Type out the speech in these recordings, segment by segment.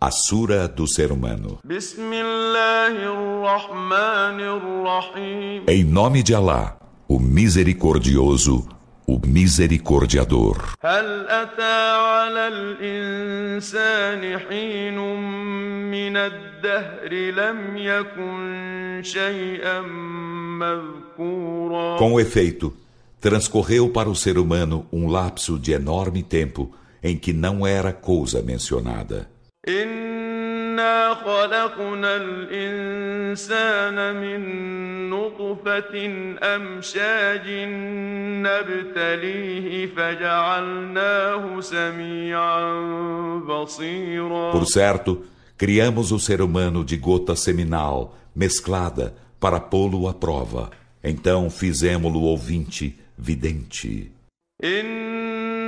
A Sura do Ser Humano. Em nome de Alá, o Misericordioso, o Misericordiador. Com efeito, transcorreu para o ser humano um lapso de enorme tempo em que não era coisa mencionada. إنا خلقنا الإنسان من نطفة أمشاج نبتليه فجعلناه سميعا بصيرا Por certo, criamos o ser humano de gota seminal, mesclada, para pô-lo à prova. Então fizemos-lo ouvinte, vidente.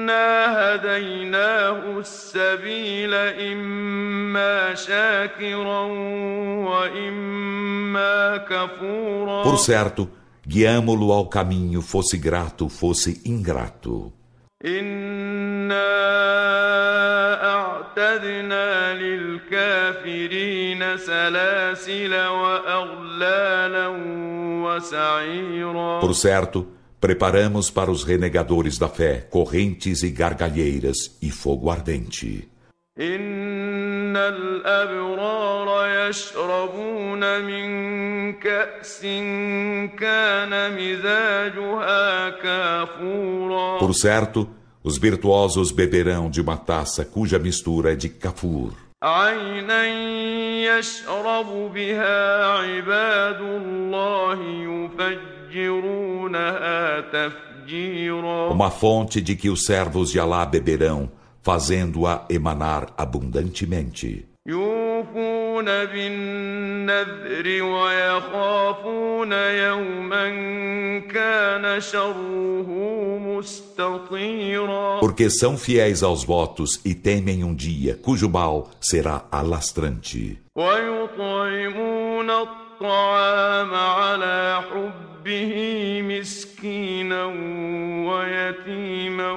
هديناه السبيل إما شاكرا وإما كفورا Por certo, guiamo-lo ao caminho, fosse grato, fosse ingrato. إنا أعتدنا للكافرين سلاسل وأغلالا وسعيرا Por certo, Preparamos para os renegadores da fé correntes e gargalheiras e fogo ardente. Por certo, os virtuosos beberão de uma taça cuja mistura é de kafur. عينا يشرب بها عباد الله يفجر uma fonte de que os servos de Alá beberão, fazendo-a emanar abundantemente. Porque são fiéis aos votos e temem um dia cujo mal será alastrante. الطعام على حبه مسكينا ويتيما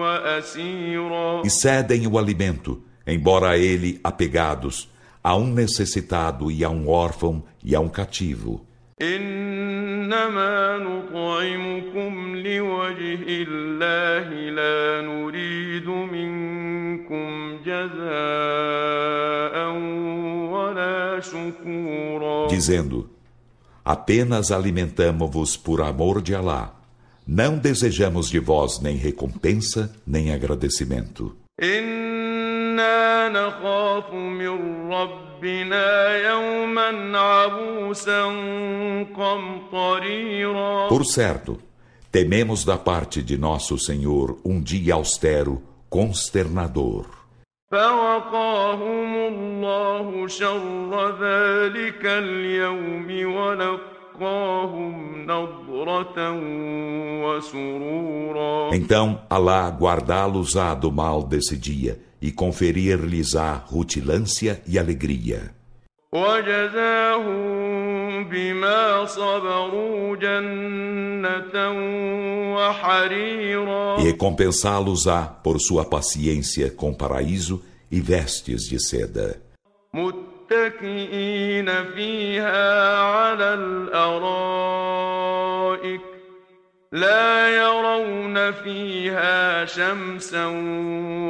وأسيرا E cedem o alimento, embora a ele apegados, a um necessitado e a um órfão e a um cativo. إنما نطعمكم لوجه الله لا نريد منكم جزاء dizendo: Apenas alimentamo-vos por amor de Alá. Não desejamos de vós nem recompensa, nem agradecimento. Por certo, tememos da parte de nosso Senhor um dia austero, consternador. فوقاهم الله شر ذلك اليوم ولقاهم نضرة وسرورا Então Allah guardá-los-á do mal desse dia e conferir-lhes-á rutilância e alegria. وجزاهم بما صبروا جنة وحريرا E recompensá-los-á por sua paciência com paraíso e vestes de seda. متكئين فيها على الأرائك لا يرون فيها شمسا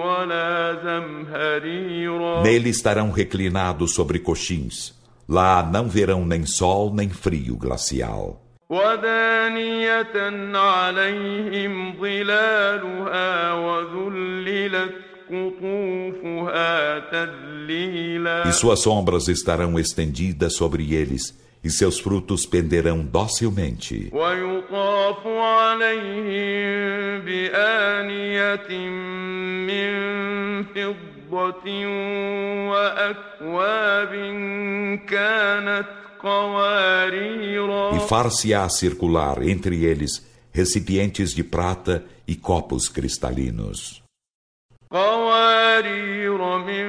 ولا زمهريرا Nele estarão reclinados sobre coxins. Lá não verão nem sol nem frio glacial. ودانية عليهم ظلالها وذللت E suas sombras estarão estendidas sobre eles e seus frutos penderão docilmente. E far-se-á circular entre eles recipientes de prata e copos cristalinos. قوارير من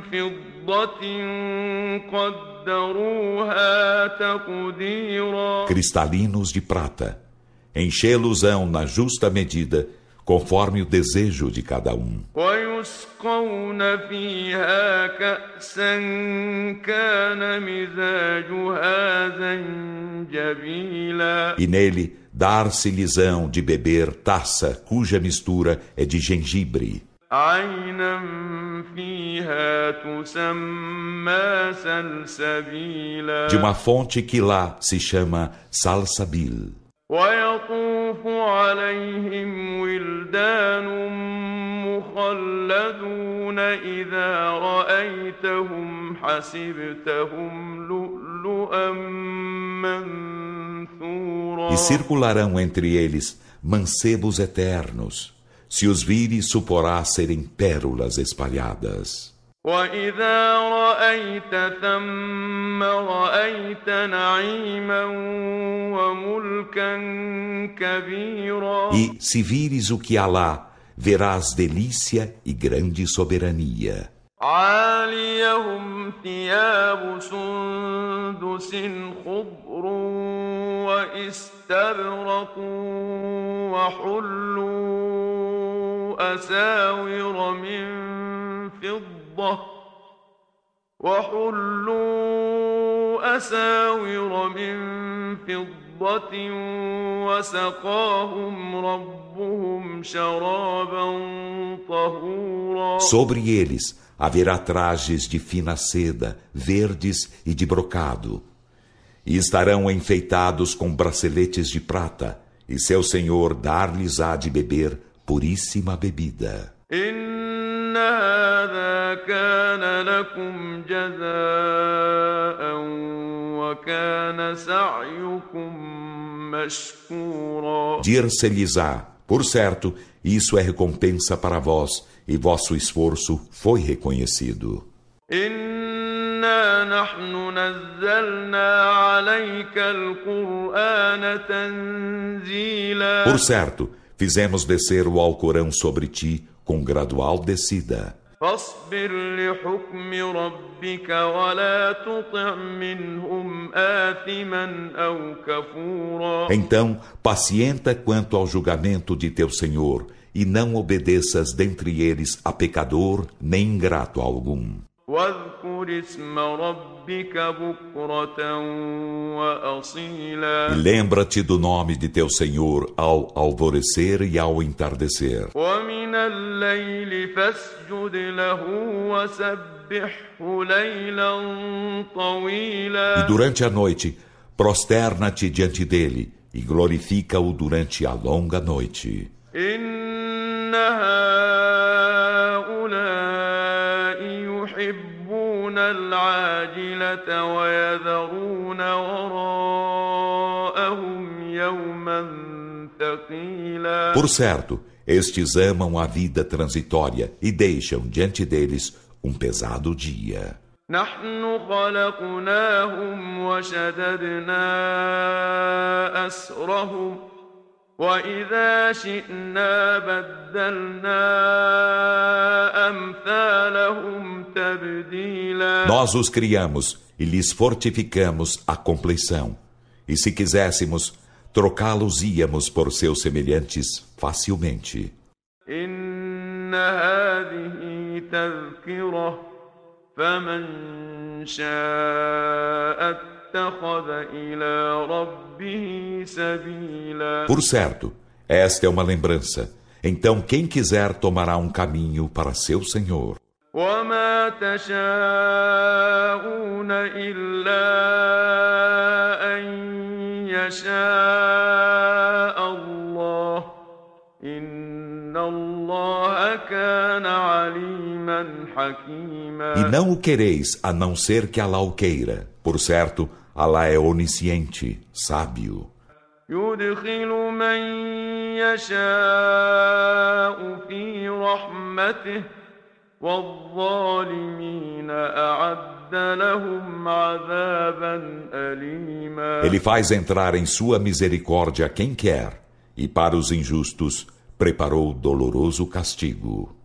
فضة قدروها تقديرا Cristalinos de prata. Enchê-los-ão na justa medida, conforme o desejo de cada um. E nele dar-se-lhes-ão de beber taça cuja mistura é de gengibre. De uma fonte que lá se chama Salsabil. ويطوف عليهم ولدان مخلدون إذا رأيتهم حسبتهم لؤلؤا منثورا E circularão entre eles mancebos eternos. Se os vires, suporás serem pérolas espalhadas. وإذا رأيت ثم رأيت نعيما وملكا كبيرا E se vires o que há lá, verás delícia e grande soberania. عاليهم ثياب سندس خضر واستبرق وحلوا أساور من فضة فضة وحلوا أساور من فضة وسقاهم ربهم شرابا طهورا Sobre eles haverá trajes de fina seda, verdes e de brocado. E estarão enfeitados com braceletes de prata, e seu Senhor dar-lhes-á de beber puríssima bebida. كان لكم جزاء وكان سعيكم مشكورا Dir-se-lhes-á, por certo, isso é recompensa para vós, e vosso esforço foi reconhecido. إنا نحن نزلنا عليك القرآن تنزيلا Por certo, fizemos descer o Alcorão sobre ti com gradual descida. فاصبر لحكم ربك ولا تطع منهم آثما أو كفورا Então, pacienta quanto ao julgamento de teu Senhor, e não obedeças dentre eles a pecador nem ingrato algum. E lembra-te do nome de teu Senhor ao alvorecer e ao entardecer. E durante a noite, prosterna-te diante dele e glorifica-o durante a longa noite. العاجلة ويذرون وراءهم يوما ثقيلا Por certo, estes amam a vida transitória e deixam diante deles um pesado dia. نحن خلقناهم وشددنا أسرهم وإذا شئنا بدلنا أمثالهم تبديلا Nós os criamos e lhes fortificamos a compleição. E se quiséssemos, trocá-los íamos por seus semelhantes facilmente. إن هذه تذكرة فمن شاء por certo, esta é uma lembrança. Então quem quiser tomará um caminho para seu Senhor. E não o quereis a não ser que Allah o queira. Por certo, Allah é onisciente, sábio. يدخل من يشاء في رحمته والظالمين أعد لهم عذابا أليما ele faz entrar em sua misericórdia quem quer, e para os injustos preparou doloroso castigo.